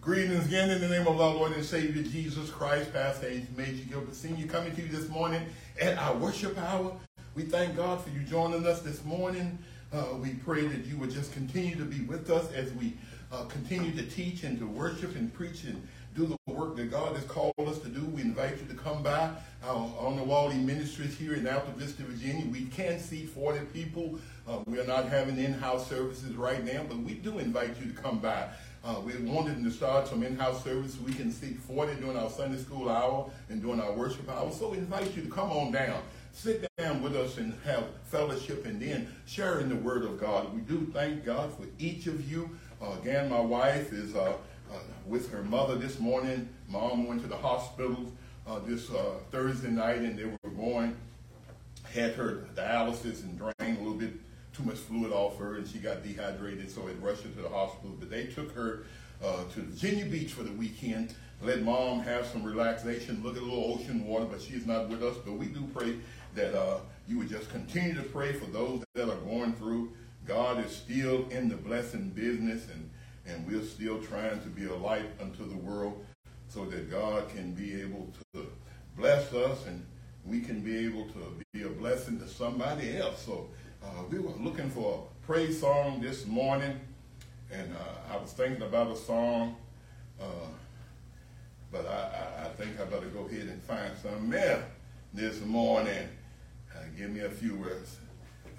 Greetings again in the name of our Lord and Savior Jesus Christ. Pastor H. Major Gilbert Sr. coming to you this morning at our worship hour. We thank God for you joining us this morning. Uh, we pray that you would just continue to be with us as we uh, continue to teach and to worship and preach and do the work that God has called us to do. We invite you to come by our on the Wally Ministries here in Altavista, Virginia. We can seat 40 people. Uh, we are not having in-house services right now, but we do invite you to come by. Uh, we wanted to start some in-house service we can seat 40 during our Sunday school hour and during our worship hour. So we invite you to come on down, sit down with us and have fellowship and then sharing the word of God. We do thank God for each of you. Uh, again, my wife is uh, uh, with her mother this morning. Mom went to the hospital uh, this uh, Thursday night and they were going, had her dialysis and drained a little bit too much fluid off her and she got dehydrated, so it rushed her to the hospital. But they took her uh, to Virginia Beach for the weekend. Let mom have some relaxation, look at a little ocean water, but she's not with us. But we do pray that uh, you would just continue to pray for those that are going through. God is still in the blessing business, and, and we're still trying to be a light unto the world so that God can be able to bless us and we can be able to be a blessing to somebody else. So uh, we were looking for a praise song this morning, and uh, I was thinking about a song, uh, but I, I, I, think I better go ahead and find some there this morning. Uh, give me a few words,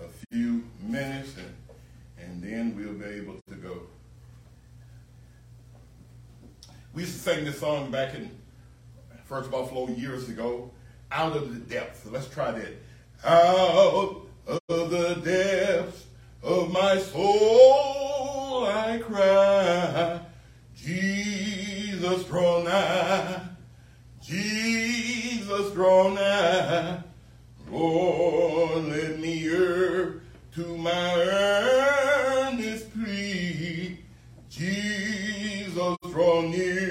a few minutes, and, and then we'll be able to go. We used to sing this song back in First Buffalo years ago, Out of the Depths. Let's try that. Out of the depths of my soul I cry, Jesus draw nigh, Jesus draw nigh, Lord let me hear to my earnest plea, Jesus draw near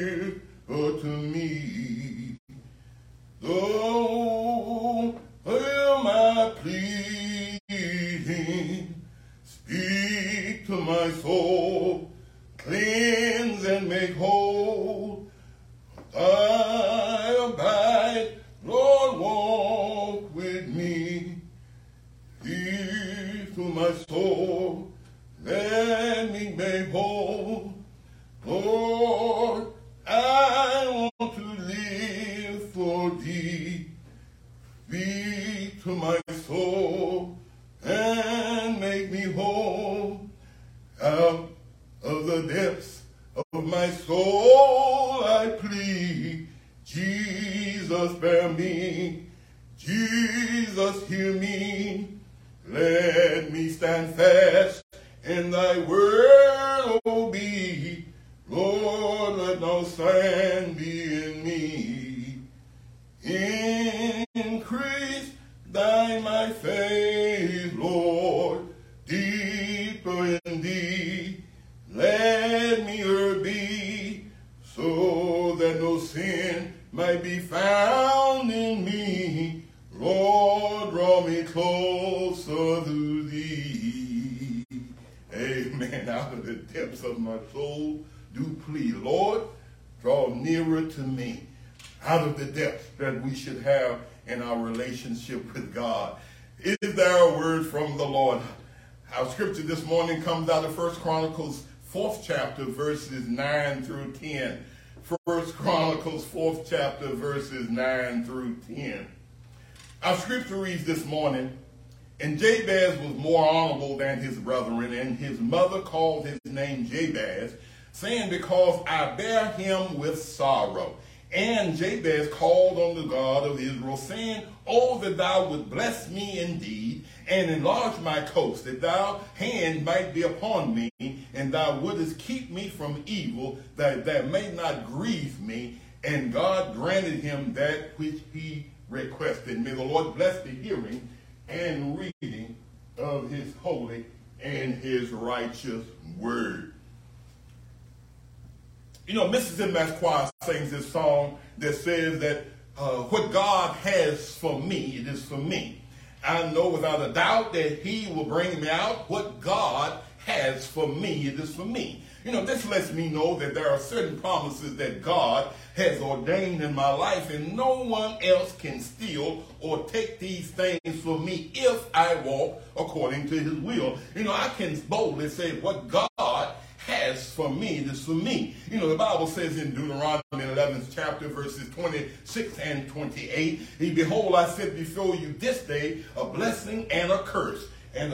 my faith, Lord, deeper in thee. Let me e'er be, so that no sin might be found in me. Lord, draw me closer to thee. Amen. Out of the depths of my soul, do plead, Lord, draw nearer to me out of the depths we should have in our relationship with God. Is there a word from the Lord? Our scripture this morning comes out of First Chronicles, fourth chapter, verses 9 through 10. First Chronicles, fourth chapter, verses 9 through 10. Our scripture reads this morning, and Jabez was more honorable than his brethren, and his mother called his name Jabez, saying, Because I bear him with sorrow. And Jabez called on the God of Israel, saying, Oh, that thou would bless me indeed, and enlarge my coast, that thy hand might be upon me, and thou wouldest keep me from evil, that that may not grieve me. And God granted him that which he requested. May the Lord bless the hearing and reading of his holy and his righteous word. You know, Mrs. Mass Choir sings this song that says that uh, what God has for me, it is for me. I know without a doubt that he will bring me out. What God has for me, it is for me. You know, this lets me know that there are certain promises that God has ordained in my life, and no one else can steal or take these things from me if I walk according to his will. You know, I can boldly say what God has for me, this for me. You know, the Bible says in Deuteronomy 11th chapter, verses 26 and 28, Behold, I set before you this day a blessing and a curse and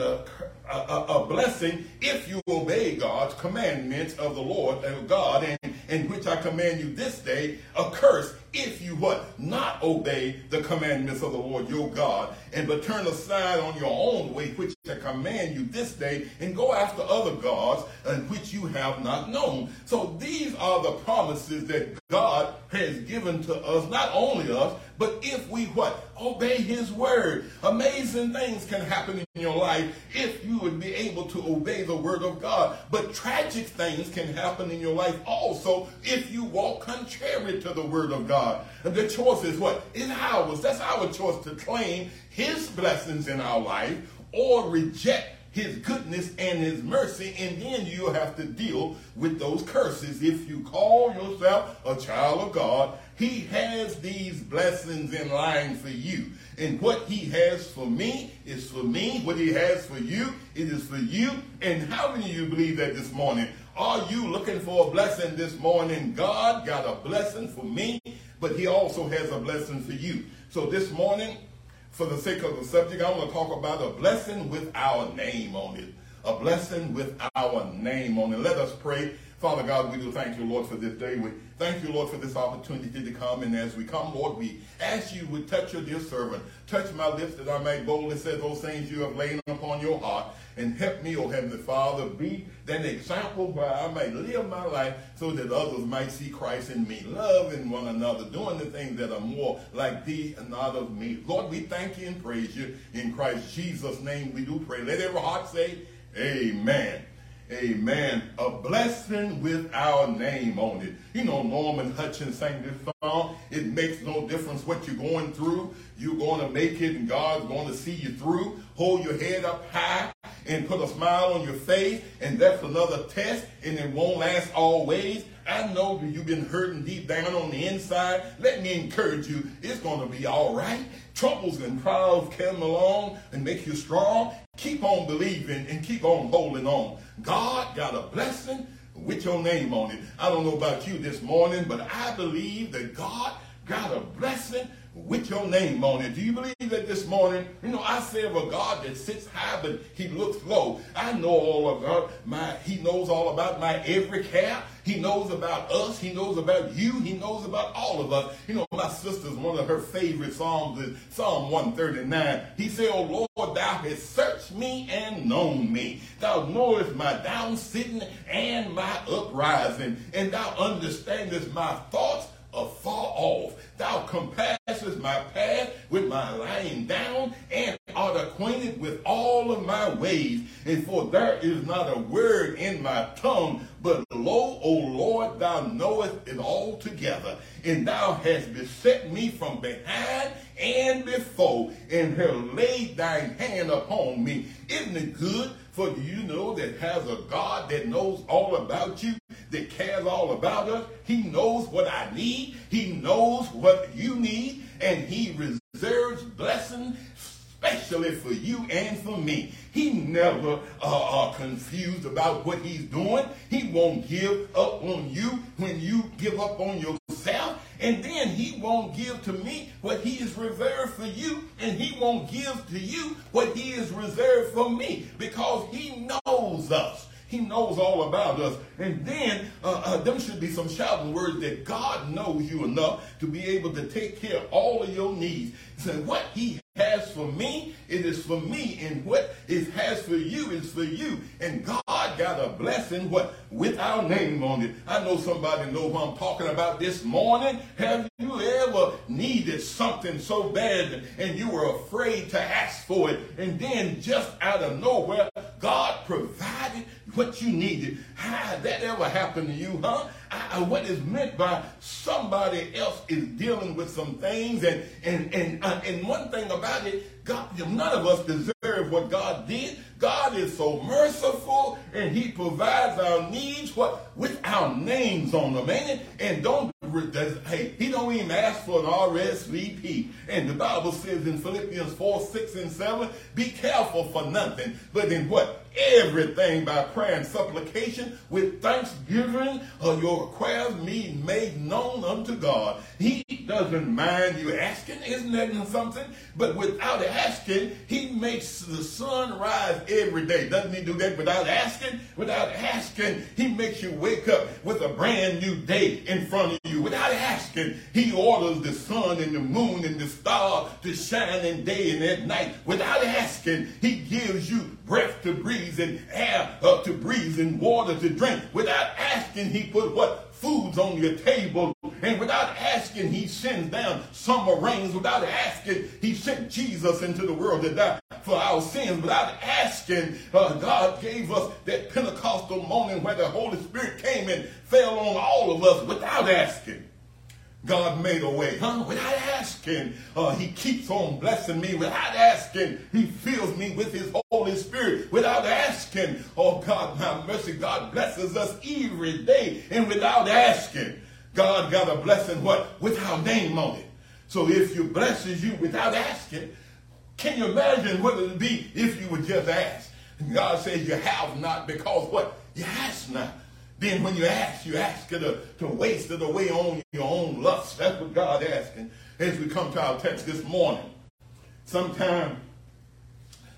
a, a, a, blessing if you obey God's commandments of the Lord of God, and in which I command you this day, a curse if you what not obey the commandments of the Lord your God, and but turn aside on your own way, which I command you this day, and go after other gods, and which you have not known. So these are the promises that God has given to us, not only us, but if we what? Obey his word. Amazing things can happen in your life if you would be able to obey the word of God. But tragic things can happen in your life also if you walk contrary to the word of God. And the choice is what? It's ours. That's our choice to claim his blessings in our life or reject his goodness and his mercy, and then you'll have to deal with those curses. If you call yourself a child of God, he has these blessings in line for you. And what he has for me is for me. What he has for you, it is for you. And how many of you believe that this morning? Are you looking for a blessing this morning? God got a blessing for me, but he also has a blessing for you. So this morning, for the sake of the subject, I want to talk about a blessing with our name on it. A blessing with our name on it. Let us pray. Father God, we do thank you, Lord, for this day. We thank you, Lord, for this opportunity to come. And as we come, Lord, we ask you to touch your dear servant. Touch my lips that I may boldly say those things you have laid upon your heart and help me, oh Heavenly Father, be that example where I may live my life so that others might see Christ in me, loving one another, doing the things that are more like thee and not of me. Lord, we thank you and praise you. In Christ Jesus' name we do pray. Let every heart say, Amen. Amen. A blessing with our name on it. You know, Norman Hutchins sang this song. It makes no difference what you're going through. You're going to make it and God's going to see you through. Hold your head up high and put a smile on your face. And that's another test and it won't last always. I know that you've been hurting deep down on the inside. Let me encourage you. It's going to be all right. Troubles and trials come along and make you strong. Keep on believing and keep on holding on. God got a blessing with your name on it. I don't know about you this morning, but I believe that God got a blessing with your name on it. Do you believe that this morning? You know, I serve a God that sits high, but he looks low. I know all about my, he knows all about my every care. He knows about us. He knows about you. He knows about all of us. You know, my sister's one of her favorite psalms is Psalm 139. He said, Oh Lord, thou hast searched me and known me. Thou knowest my down sitting and my uprising, and thou understandest my thoughts afar off. Thou my path with my lying down, and art acquainted with all of my ways. And for there is not a word in my tongue, but lo, O Lord, thou knowest it altogether. And thou hast beset me from behind and before, and have laid thine hand upon me. Isn't it good? For you know that has a God that knows all about you, that cares all about us? He knows what I need. He knows what you need. And he reserves blessing especially for you and for me. He never uh, uh, confused about what he's doing. He won't give up on you when you give up on yourself. And then he won't give to me what he is reserved for you. And he won't give to you what he is reserved for me because he knows us. He knows all about us. And then uh, uh, should be some shouting words that God knows you enough to be able to take care of all of your needs. So what he has for me, it is for me. And what it has for you is for you. And God got a blessing what with our name on it. I know somebody knows what I'm talking about this morning. Have you ever needed something so bad and you were afraid to ask for it? And then just out of nowhere, God provided what you needed. How that ever happened to you, huh? Uh, what is meant by somebody else is dealing with some things, and and and uh, and one thing about it, God, none of us deserve what God did. God is so merciful, and He provides our needs what with our names on them, man. And don't hey, He don't even ask for an RSVP. And the Bible says in Philippians 4, 6, and 7, be careful for nothing, but in what? Everything by prayer and supplication with thanksgiving of your requests be made known unto God. He doesn't mind you asking, isn't that something? But without asking, he makes the sun rise every day. Doesn't he do that without asking? Without asking, he makes you wake up with a brand new day in front of you. Without asking, he orders the sun and the moon and the stars to shine in day and at night. Without asking, he gives you breath to breathe and air uh, to breathe and water to drink. Without asking, he put what? Foods on your table. And without asking, he sends down summer rains. Without asking, he sent Jesus into the world to die for our sins. Without asking, uh, God gave us that Pentecostal morning where the Holy Spirit came and fell on all of us without asking. God made a way, huh? Without asking, uh, He keeps on blessing me. Without asking, He fills me with His Holy Spirit. Without asking, oh God, my mercy, God blesses us every day. And without asking, God got a blessing, what? With our name on it. So if He blesses you without asking, can you imagine what it would be if you would just ask? God says you have not because what? You ask not. Then when you ask, you ask it to, to waste it away on your own lust. That's what God asking as we come to our text this morning. Sometimes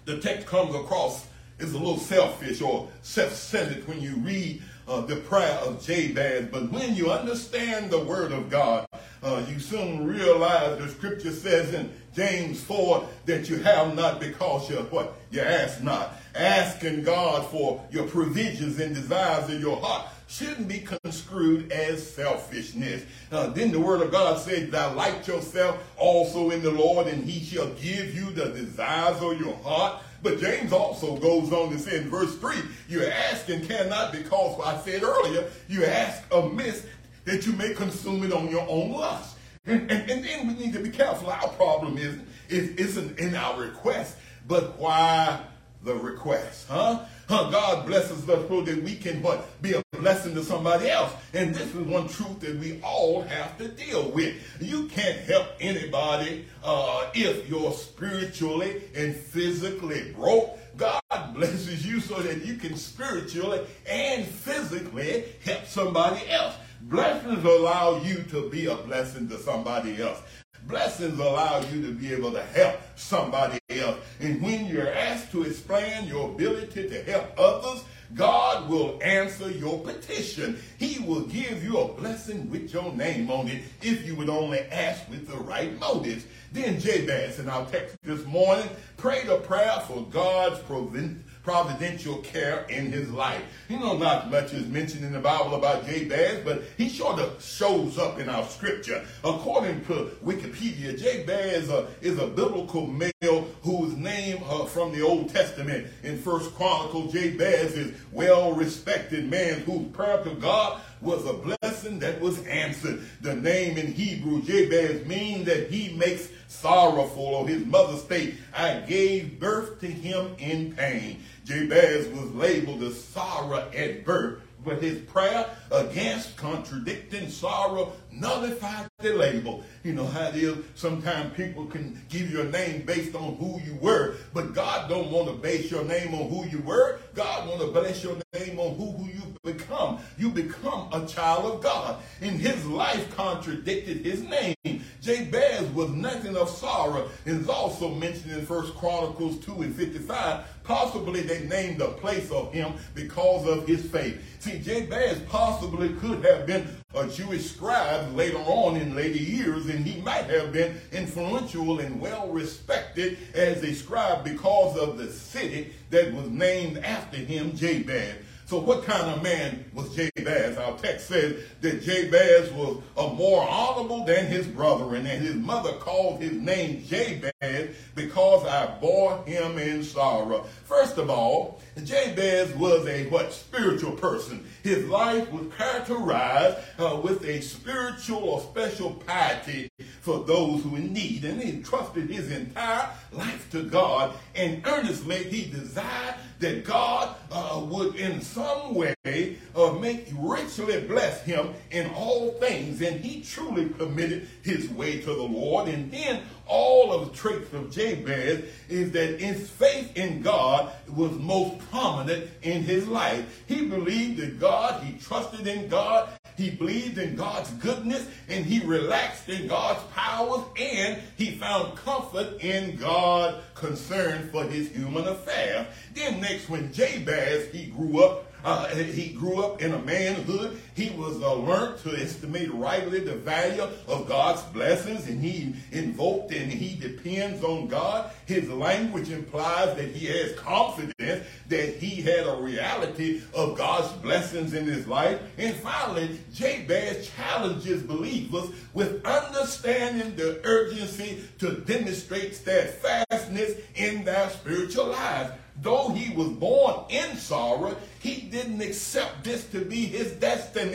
the text comes across as a little selfish or self-centered when you read uh, the prayer of Jabez. But when you understand the word of God, uh, you soon realize the scripture says in James 4 that you have not because you what? You ask not asking God for your provisions and desires in your heart shouldn't be construed as selfishness. Uh, then the word of God says, Delight yourself also in the Lord, and he shall give you the desires of your heart. But James also goes on to say in verse 3, you ask and cannot because I said earlier, you ask amiss that you may consume it on your own lust. And, and, and then we need to be careful. Our problem is, is isn't in our request, but why the request, huh? huh? God blesses us so that we can but be a blessing to somebody else. And this is one truth that we all have to deal with. You can't help anybody uh, if you're spiritually and physically broke. God blesses you so that you can spiritually and physically help somebody else. Blessings allow you to be a blessing to somebody else. Blessings allow you to be able to help somebody else. And when you're asked to explain your ability to help others, God will answer your petition. He will give you a blessing with your name on it if you would only ask with the right motives. Then Jabez in our text this morning prayed a prayer for God's provision providential care in his life. You know, not much is mentioned in the Bible about Jabez, but he sort of shows up in our scripture. According to Wikipedia, Jabez uh, is a biblical male whose name uh, from the Old Testament in First Chronicle, Jabez is well-respected man whose prayer to God was a blessing that was answered. The name in Hebrew, Jabez, means that he makes sorrowful, or his mother state, I gave birth to him in pain. Jabez was labeled a sorrow at birth, but his prayer against contradicting sorrow nullified the label. You know how it is. Sometimes people can give you a name based on who you were, but God don't want to base your name on who you were. God want to bless your name on who, who you become. You become a child of God. And his life contradicted his name. Jabez was nothing of sorrow. Is also mentioned in First Chronicles 2 and 55. Possibly they named the place of him because of his faith. See, Jabez possibly could have been a Jewish scribe later on in later years, and he might have been influential and well respected as a scribe because of the city that was named after him, Jabez. So what kind of man was Jabez? Our text says that Jabez was a more honorable than his brethren, and his mother called his name Jabez because I bore him in sorrow. First of all, Jabez was a what spiritual person. His life was characterized uh, with a spiritual or special piety for those who in need, and he trusted his entire life to God, and earnestly he desired that God uh, would in some way uh, make richly bless him in all things. And he truly committed his way to the Lord. And then all of the traits of Jabez is that his faith in God was most prominent in his life. He believed in God, he trusted in God, he believed in God's goodness, and he relaxed in God's powers, and he found comfort in God concern for his human affairs. Then next, when Jabez, he grew up uh, he grew up in a manhood. He was uh, learned to estimate rightly the value of God's blessings, and he invoked and he depends on God. His language implies that he has confidence that he had a reality of God's blessings in his life. And finally, Jabez challenges believers with understanding the urgency to demonstrate steadfastness in their spiritual lives though he was born in sorrow, he didn't accept this to be his destiny.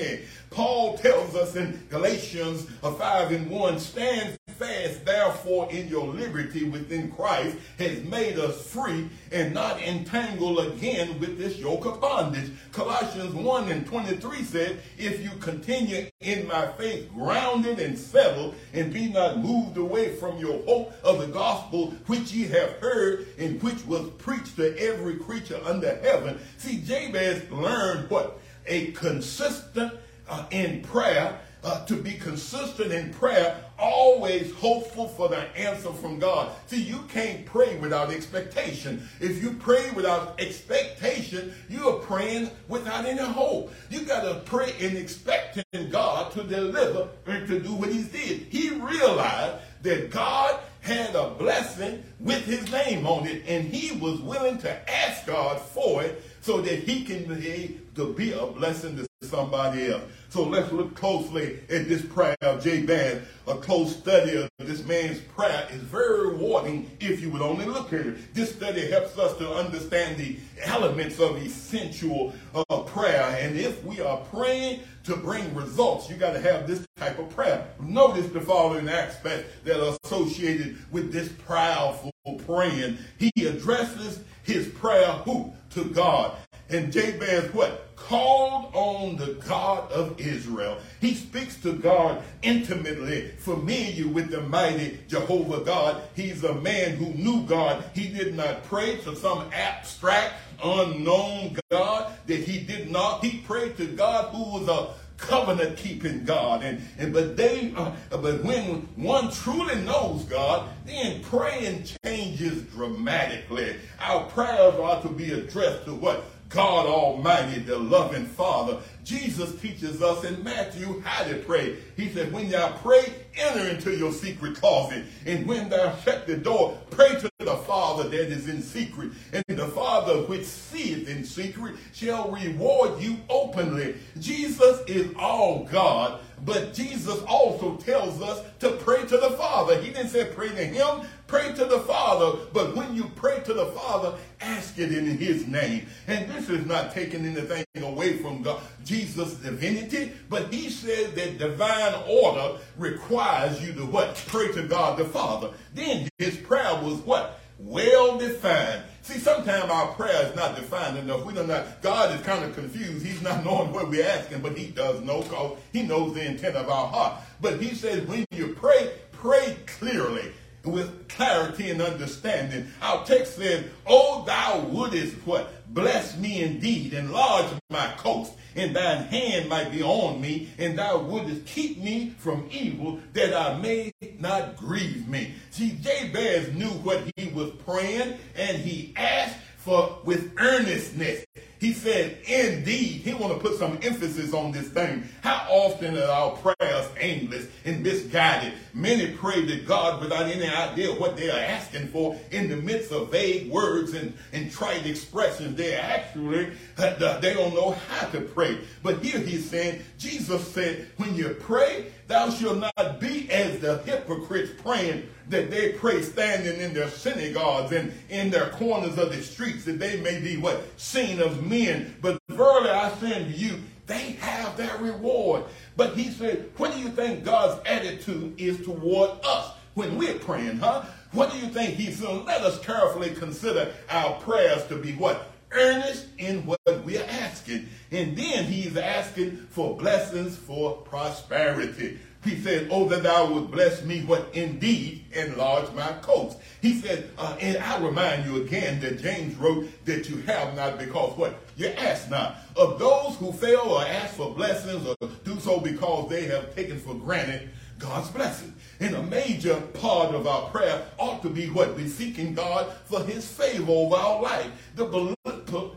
Paul tells us in Galatians 5 and 1, stand fast therefore in your liberty within Christ has made us free and not entangle again with this yoke of bondage. Colossians 1 and 23 said, if you continue in my faith, grounded and settled, and be not moved away from your hope of the gospel which ye have heard and which was preached to every creature under heaven. See, Jabez learned what? A consistent uh, in prayer, uh, to be consistent in prayer, always hopeful for the answer from God. See, you can't pray without expectation. If you pray without expectation, you are praying without any hope. You got to pray and expecting God to deliver and to do what he did. He realized that God had a blessing with his name on it, and he was willing to ask God for it so that he can be, to be a blessing to somebody else. So let's look closely at this prayer of Jabez. A close study of this man's prayer is very rewarding if you would only look at it. This study helps us to understand the elements of essential uh, prayer. And if we are praying to bring results, you got to have this type of prayer. Notice the following aspects that are associated with this prayerful praying. He addresses his prayer who? To God. And Jabez what? Called on the God of Israel. He speaks to God intimately, familiar with the mighty Jehovah God. He's a man who knew God. He did not pray to some abstract, unknown God that he did not. He prayed to God who was a covenant keeping God. And, and but they uh, but when one truly knows God, then praying changes dramatically. Our prayers are to be addressed to what? God Almighty, the loving Father. Jesus teaches us in Matthew how to pray. He said, when thou pray, enter into your secret closet. And when thou shut the door, pray to the Father that is in secret. And the Father which seeth in secret shall reward you openly. Jesus is all God, but Jesus also tells us to pray to the Father. He didn't say pray to him, pray to the Father. But when you pray to the Father, ask it in his name. And this is not taking anything away from God, Jesus' divinity, but he said that divine order requires you to what? Pray to God the Father. Then his prayer was what? Well defined. See, sometimes our prayer is not defined enough. We don't know. God is kind of confused. He's not knowing what we're asking, but he does know because he knows the intent of our heart. But he says when you pray, pray clearly with clarity and understanding. Our text says, Oh, thou wouldest what? Bless me indeed, enlarge my coast, and thine hand might be on me, and thou wouldest keep me from evil, that I may not grieve me. See, Jabez knew what he was praying, and he asked for with earnestness. He said, indeed, he want to put some emphasis on this thing. How often are our prayers aimless and misguided? Many pray to God without any idea what they are asking for in the midst of vague words and, and trite expressions. They actually, uh, they don't know how to pray. But here he's saying, Jesus said, when you pray, thou shalt not be as the hypocrites praying that they pray standing in their synagogues and in their corners of the streets that they may be what? Seen of men. But verily i say unto you they have their reward. But he said what do you think god's attitude is toward us when we're praying huh? What do you think? He's saying let us carefully consider our prayers to be what? Earnest in what we're asking and then he's asking for blessings for prosperity he said, Oh, that thou would bless me, what indeed enlarge my coast. He said, uh, and I remind you again that James wrote that you have not because what? You ask not. Of those who fail or ask for blessings or do so because they have taken for granted God's blessing. And a major part of our prayer ought to be what? We're seeking God for his favor over our life. The,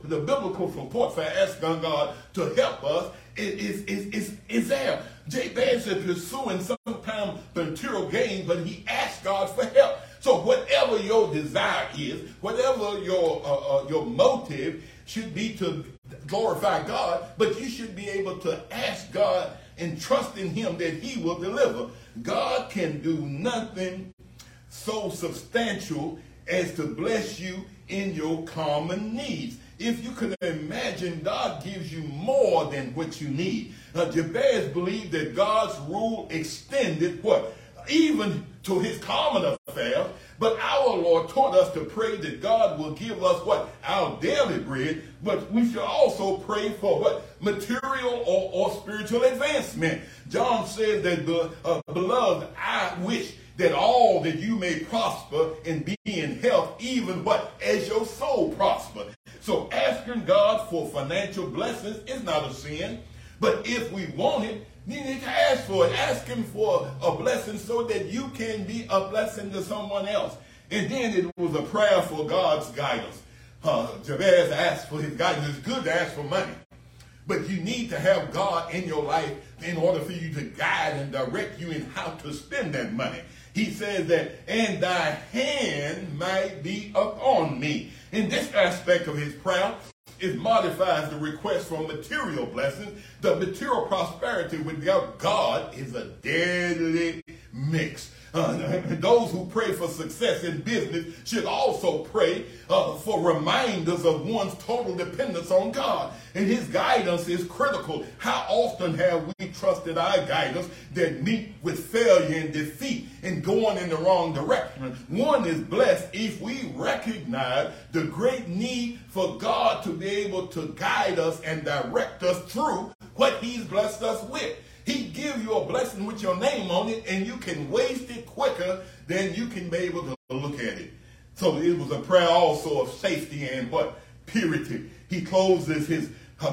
the biblical support for asking God to help us is, is, is, is there. Jabez is pursuing some kind of material gain, but he asked God for help. So whatever your desire is, whatever your uh, uh, your motive should be to glorify God, but you should be able to ask God and trust in Him that He will deliver. God can do nothing so substantial as to bless you in your common needs. If you can imagine, God gives you more than what you need. Now, Jabez believed that God's rule extended what? Even to his common affairs. But our Lord taught us to pray that God will give us what? Our daily bread. But we should also pray for what? Material or, or spiritual advancement. John said that, uh, beloved, I wish that all that you may prosper and be in health, even what? As your soul prosper. So asking God for financial blessings is not a sin. But if we want it, you need to ask for it. Ask him for a blessing so that you can be a blessing to someone else. And then it was a prayer for God's guidance. Uh, Jabez asked for his guidance. It's good to ask for money. But you need to have God in your life in order for you to guide and direct you in how to spend that money. He says that, and thy hand might be upon me. In this aspect of his prayer, it modifies the request for material blessings. The material prosperity without God is a deadly mix. Uh, those who pray for success in business should also pray uh, for reminders of one's total dependence on God. And his guidance is critical. How often have we trusted our guidance that meet with failure and defeat and going in the wrong direction? One is blessed if we recognize the great need for God to be able to guide us and direct us through what he's blessed us with. He give you a blessing with your name on it, and you can waste it quicker than you can be able to look at it. So it was a prayer also of safety and what? Purity. He closes his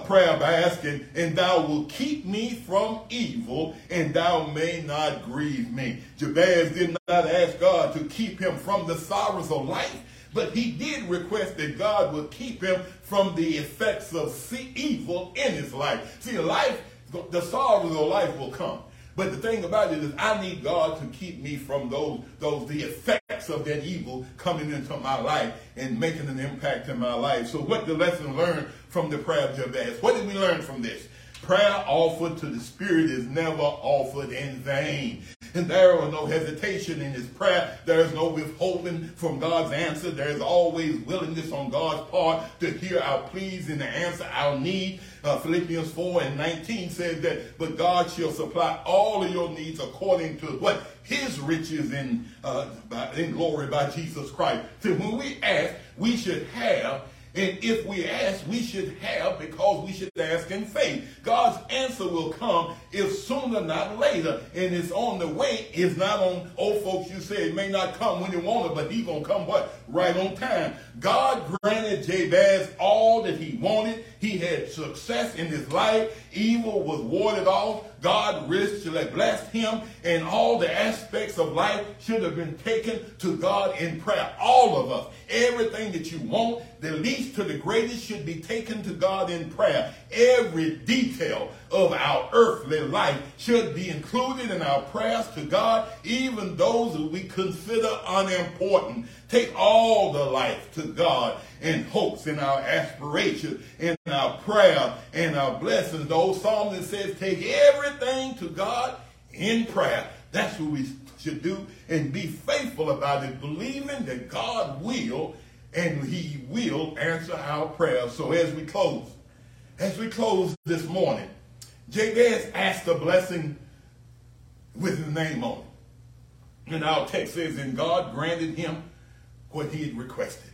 prayer by asking, and thou will keep me from evil, and thou may not grieve me. Jabez did not ask God to keep him from the sorrows of life, but he did request that God would keep him from the effects of evil in his life. See, life the sorrows of life will come. But the thing about it is I need God to keep me from those, those the effects of that evil coming into my life and making an impact in my life. So what the lesson learned from the prayer of Jabez? What did we learn from this? Prayer offered to the Spirit is never offered in vain. And there is no hesitation in his prayer. There is no withholding from God's answer. There is always willingness on God's part to hear our pleas and to answer our need. Uh, Philippians 4 and 19 says that, but God shall supply all of your needs according to what? His riches in, uh, in glory by Jesus Christ. So when we ask, we should have and if we ask, we should have because we should ask in faith. God's answer will come if sooner, not later. And it's on the way. It's not on, old folks, you say it may not come when you want it, but he's going to come what? Right on time. God granted Jabez all that he wanted. He had success in his life. Evil was warded off. God richly blessed him, and all the aspects of life should have been taken to God in prayer. All of us. Everything that you want, the least to the greatest, should be taken to God in prayer. Every detail of our earthly life should be included in our prayers to God, even those that we consider unimportant. Take all the life to God and hopes and our aspirations and our prayer and our blessings. The old psalm that says, take everything to God in prayer. That's what we should do and be faithful about it, believing that God will and he will answer our prayers. So as we close, as we close this morning, Jabez asked a blessing with his name on it. And our text says, and God granted him what he had requested.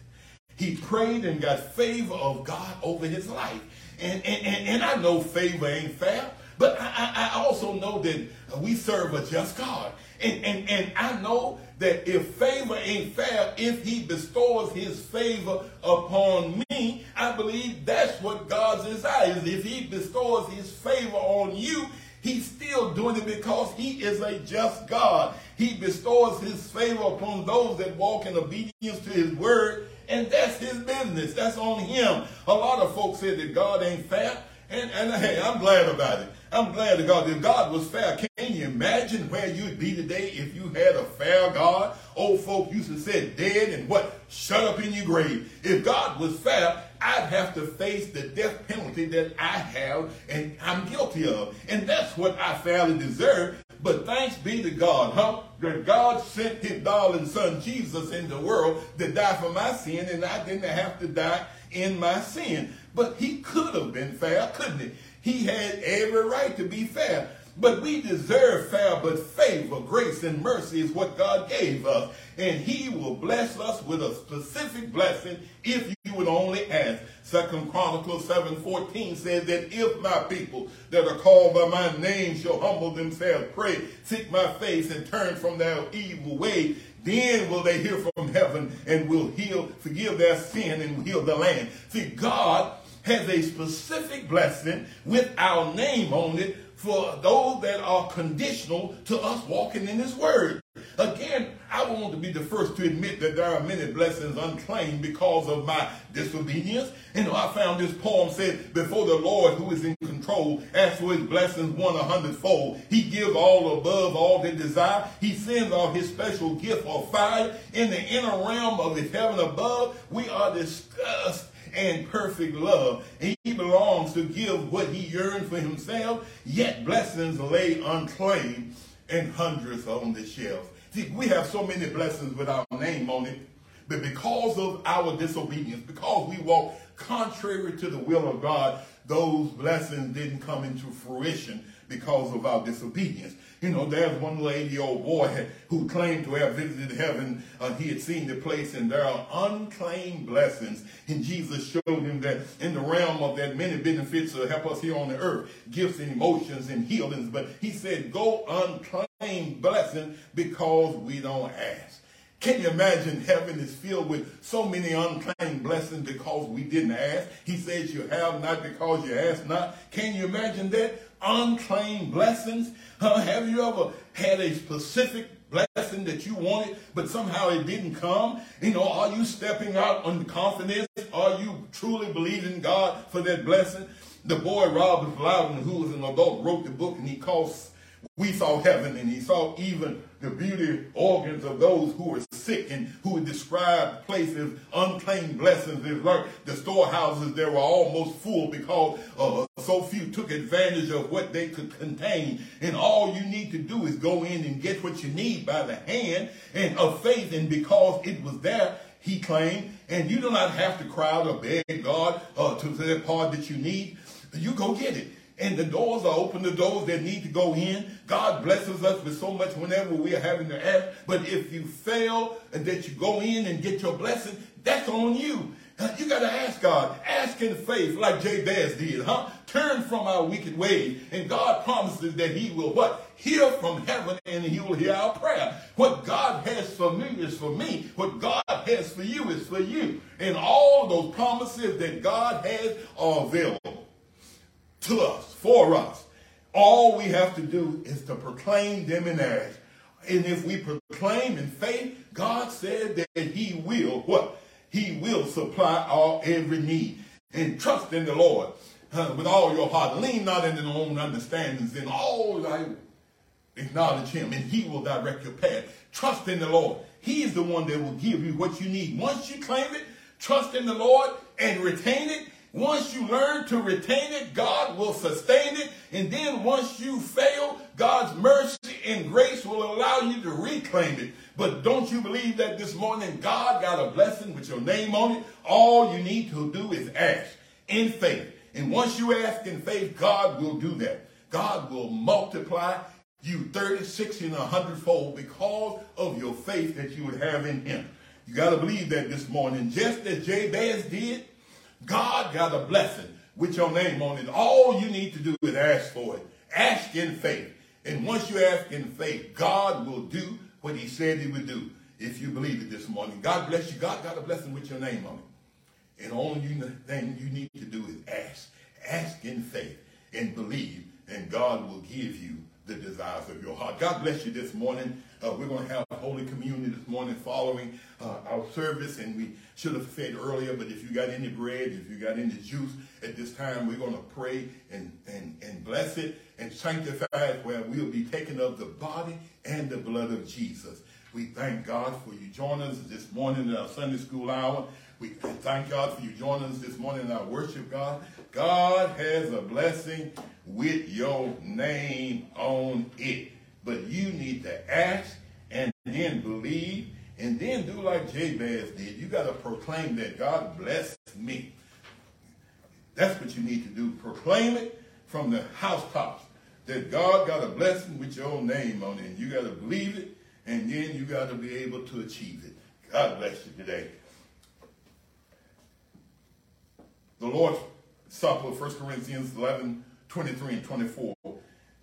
He prayed and got favor of God over his life. And, and, and, and I know favor ain't fair, but I, I also know that we serve a just God. And, and, and I know that if favor ain't fair, if he bestows his favor upon me, I believe that's what God's desire is. If he bestows his favor on you, he's still doing it because he is a just God. He bestows his favor upon those that walk in obedience to his word, and that's his business. That's on him. A lot of folks say that God ain't fair, and, and hey, I'm glad about it. I'm glad to God that God was fair. Can you imagine where you'd be today if you had a fair God? Old folk used to say dead and what? Shut up in your grave. If God was fair, I'd have to face the death penalty that I have and I'm guilty of. And that's what I fairly deserve. But thanks be to God, huh? That God sent his darling son Jesus in the world to die for my sin and I didn't have to die in my sin. But he could have been fair, couldn't he? He had every right to be fair. But we deserve fair, but favor, grace, and mercy is what God gave us. And he will bless us with a specific blessing if you would only ask. Second Chronicles 7:14 says that if my people that are called by my name shall humble themselves, pray, seek my face, and turn from their evil way, then will they hear from heaven and will heal, forgive their sin and heal the land. See, God has a specific blessing with our name on it for those that are conditional to us walking in his word. Again, I want to be the first to admit that there are many blessings unclaimed because of my disobedience. You know, I found this poem said, before the Lord who is in control asks for his blessings one a hundredfold. He gives all above all they desire. He sends out his special gift of fire in the inner realm of his heaven above. We are discussed and perfect love. He belongs to give what he yearns for himself, yet blessings lay unclaimed and hundreds on the shelf. See, we have so many blessings with our name on it, but because of our disobedience, because we walk contrary to the will of God, those blessings didn't come into fruition because of our disobedience. You know, there's one lady old boy who claimed to have visited heaven. Uh, he had seen the place, and there are unclaimed blessings. And Jesus showed him that in the realm of that many benefits to help us here on the earth, gifts and emotions and healings. But he said, go unclaimed blessing because we don't ask. Can you imagine heaven is filled with so many unclaimed blessings because we didn't ask? He says you have not because you ask not. Can you imagine that? Unclaimed blessings. Uh, have you ever had a specific blessing that you wanted, but somehow it didn't come? You know, are you stepping out on confidence? Are you truly believing God for that blessing? The boy Robert Liardon, who was an adult, wrote the book and he calls we saw heaven and he saw even the beauty organs of those who were sick and who would describe places, unclaimed blessings. like the storehouses, they were almost full because uh, so few took advantage of what they could contain. And all you need to do is go in and get what you need by the hand and of faith. And because it was there, he claimed, and you do not have to cry out or beg God uh, to the part that you need. You go get it and the doors are open, the doors that need to go in. God blesses us with so much whenever we are having to ask. But if you fail and that you go in and get your blessing, that's on you. Uh, you got to ask God. Ask in faith like Jabez did, huh? Turn from our wicked ways. And God promises that he will what? Hear from heaven and he will hear our prayer. What God has for me is for me. What God has for you is for you. And all those promises that God has are available to us, for us. All we have to do is to proclaim them in ash. And if we proclaim in faith, God said that he will, what? He will supply our every need. And trust in the Lord uh, with all your heart. Lean not into your own understandings. In all thy acknowledge him, and he will direct your path. Trust in the Lord. He is the one that will give you what you need. Once you claim it, trust in the Lord and retain it. Once you learn to retain it, God will sustain it. And then once you fail, God's mercy and grace will allow you to reclaim it. But don't you believe that this morning God got a blessing with your name on it? All you need to do is ask in faith. And once you ask in faith, God will do that. God will multiply you 30, 60, and 100 fold because of your faith that you would have in him. You got to believe that this morning. Just as Jabez did, God got a blessing with your name on it. All you need to do is ask for it. Ask in faith. And once you ask in faith, God will do what he said he would do if you believe it this morning. God bless you. God got a blessing with your name on it. And all you thing you need to do is ask. Ask in faith and believe, and God will give you the desires of your heart. God bless you this morning. Uh, we're going to have Holy Communion this morning following uh, our service, and we should have said earlier, but if you got any bread, if you got any juice at this time, we're going to pray and, and, and bless it and sanctify it where we'll be taking of the body and the blood of Jesus. We thank God for you joining us this morning in our Sunday school hour. We thank God for you joining us this morning in our worship, God. God has a blessing with your name on it. But you need to ask and then believe and then do like Jabez did. You got to proclaim that God blessed me. That's what you need to do. Proclaim it from the housetops that God got a blessing with your own name on it. And you got to believe it, and then you got to be able to achieve it. God bless you today. The Lord's Supper, 1 Corinthians 11, 23 and 24.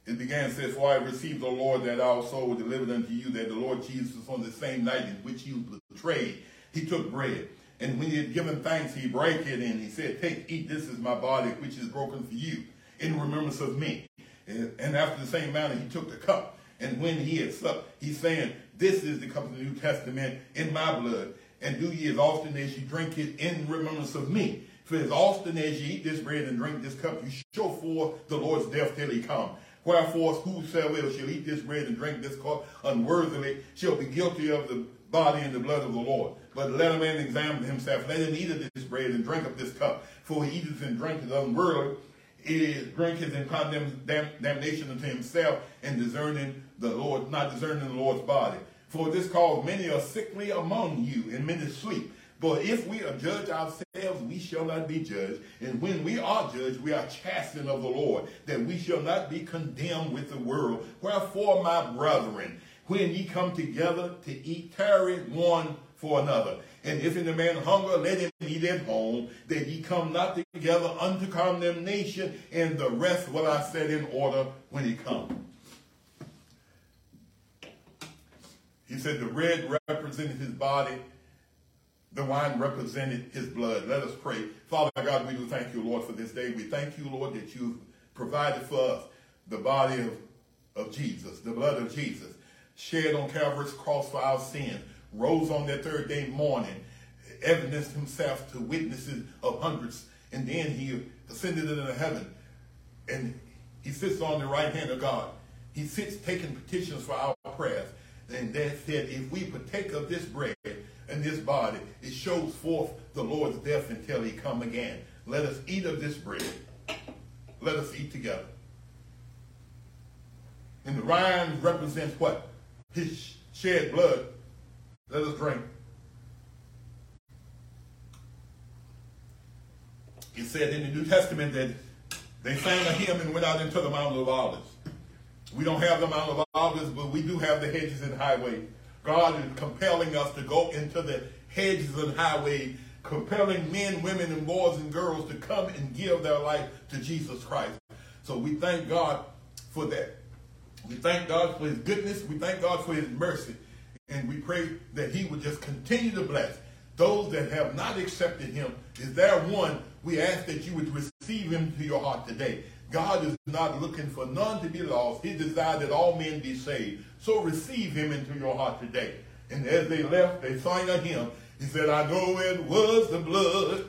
It began, says, For I received the Lord that also delivered unto you that the Lord Jesus on the same night in which he was betrayed, he took bread. And when he had given thanks, he brake it and he said, Take, eat, this is my body, which is broken for you, in remembrance of me. And after the same manner, he took the cup. And when he had supped, he's saying, This is the cup of the New Testament in my blood. And do ye as often as ye drink it in remembrance of me. For as often as ye eat this bread and drink this cup, you show forth the Lord's death till he come. Wherefore, whosoever shall eat this bread and drink this cup unworthily shall be guilty of the body and the blood of the Lord. But let a man examine himself. Let him eat of this bread and drink of this cup. For he eateth and drinketh unworthily, is drinketh and condemns damnation unto himself and discerning the Lord, not discerning the Lord's body. For this cause many are sickly among you, and many sleep. But if we are judged ourselves, we shall not be judged. And when we are judged, we are chastened of the Lord, that we shall not be condemned with the world. Wherefore, my brethren, when ye come together to eat, tarry one for another. And if any man hunger, let him eat at home, that ye come not together unto condemnation, and the rest will I set in order when he come. He said the red represented his body, the wine represented his blood. Let us pray. Father God, we do thank you, Lord, for this day. We thank you, Lord, that you've provided for us the body of, of Jesus, the blood of Jesus, shed on Calvary's cross for our sins, rose on that third day morning, evidenced himself to witnesses of hundreds, and then he ascended into heaven, and he sits on the right hand of God. He sits taking petitions for our prayers. And that said, if we partake of this bread, and this body, it shows forth the Lord's death until he come again. Let us eat of this bread. Let us eat together. And the wine represents what? His shed blood. Let us drink. It said in the New Testament that they sang a hymn and went out into the Mount of Olives. We don't have the Mount of Olives, but we do have the hedges and highway God is compelling us to go into the hedges and highways, compelling men, women, and boys and girls to come and give their life to Jesus Christ. So we thank God for that. We thank God for his goodness. We thank God for his mercy. And we pray that he would just continue to bless those that have not accepted him. Is there one? We ask that you would receive him to your heart today. God is not looking for none to be lost. He desired that all men be saved. So receive him into your heart today. And as they left, they sang a hymn. He said, I know it was the blood.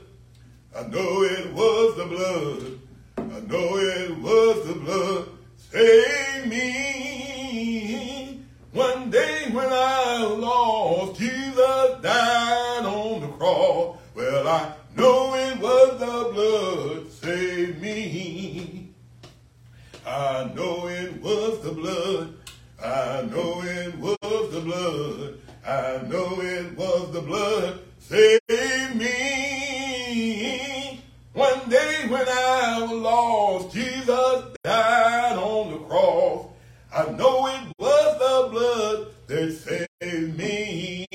I know it was the blood. I know it was the blood. Save me. One day when I lost, Jesus died on the cross. Well, I know it was the blood. Save me. I know it was the blood. I know it was the blood. I know it was the blood. Save me. One day when I was lost, Jesus died on the cross. I know it was the blood that saved me.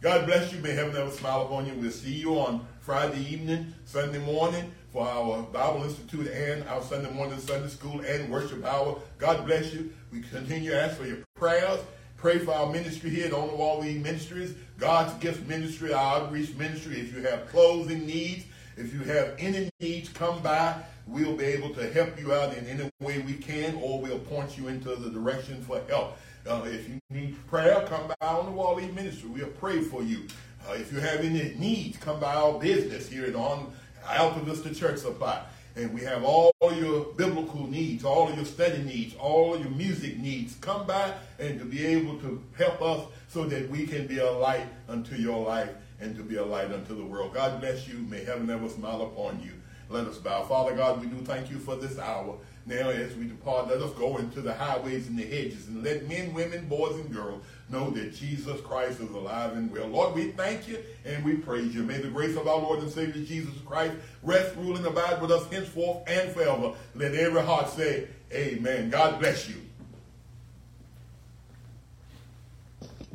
God bless you. May heaven ever smile upon you. We'll see you on Friday evening, Sunday morning for our Bible Institute and our Sunday morning Sunday school and worship hour. God bless you. We continue to ask for your prayers. Pray for our ministry here at On the Wall We Ministries, God's Gift Ministry, our outreach ministry. If you have clothing needs, if you have any needs, come by. We'll be able to help you out in any way we can, or we'll point you into the direction for help. Uh, if you need prayer, come by on the Wall Ministry. We'll pray for you. Uh, if you have any needs, come by our business here at On Altavista Church Supply. And we have all your biblical needs, all of your study needs, all your music needs. Come by and to be able to help us so that we can be a light unto your life and to be a light unto the world. God bless you. May heaven ever smile upon you. Let us bow. Father God, we do thank you for this hour. Now, as we depart, let us go into the highways and the hedges and let men, women, boys, and girls know that Jesus Christ is alive and well. Lord, we thank you and we praise you. May the grace of our Lord and Savior Jesus Christ rest, rule, and abide with us henceforth and forever. Let every heart say, Amen. God bless you.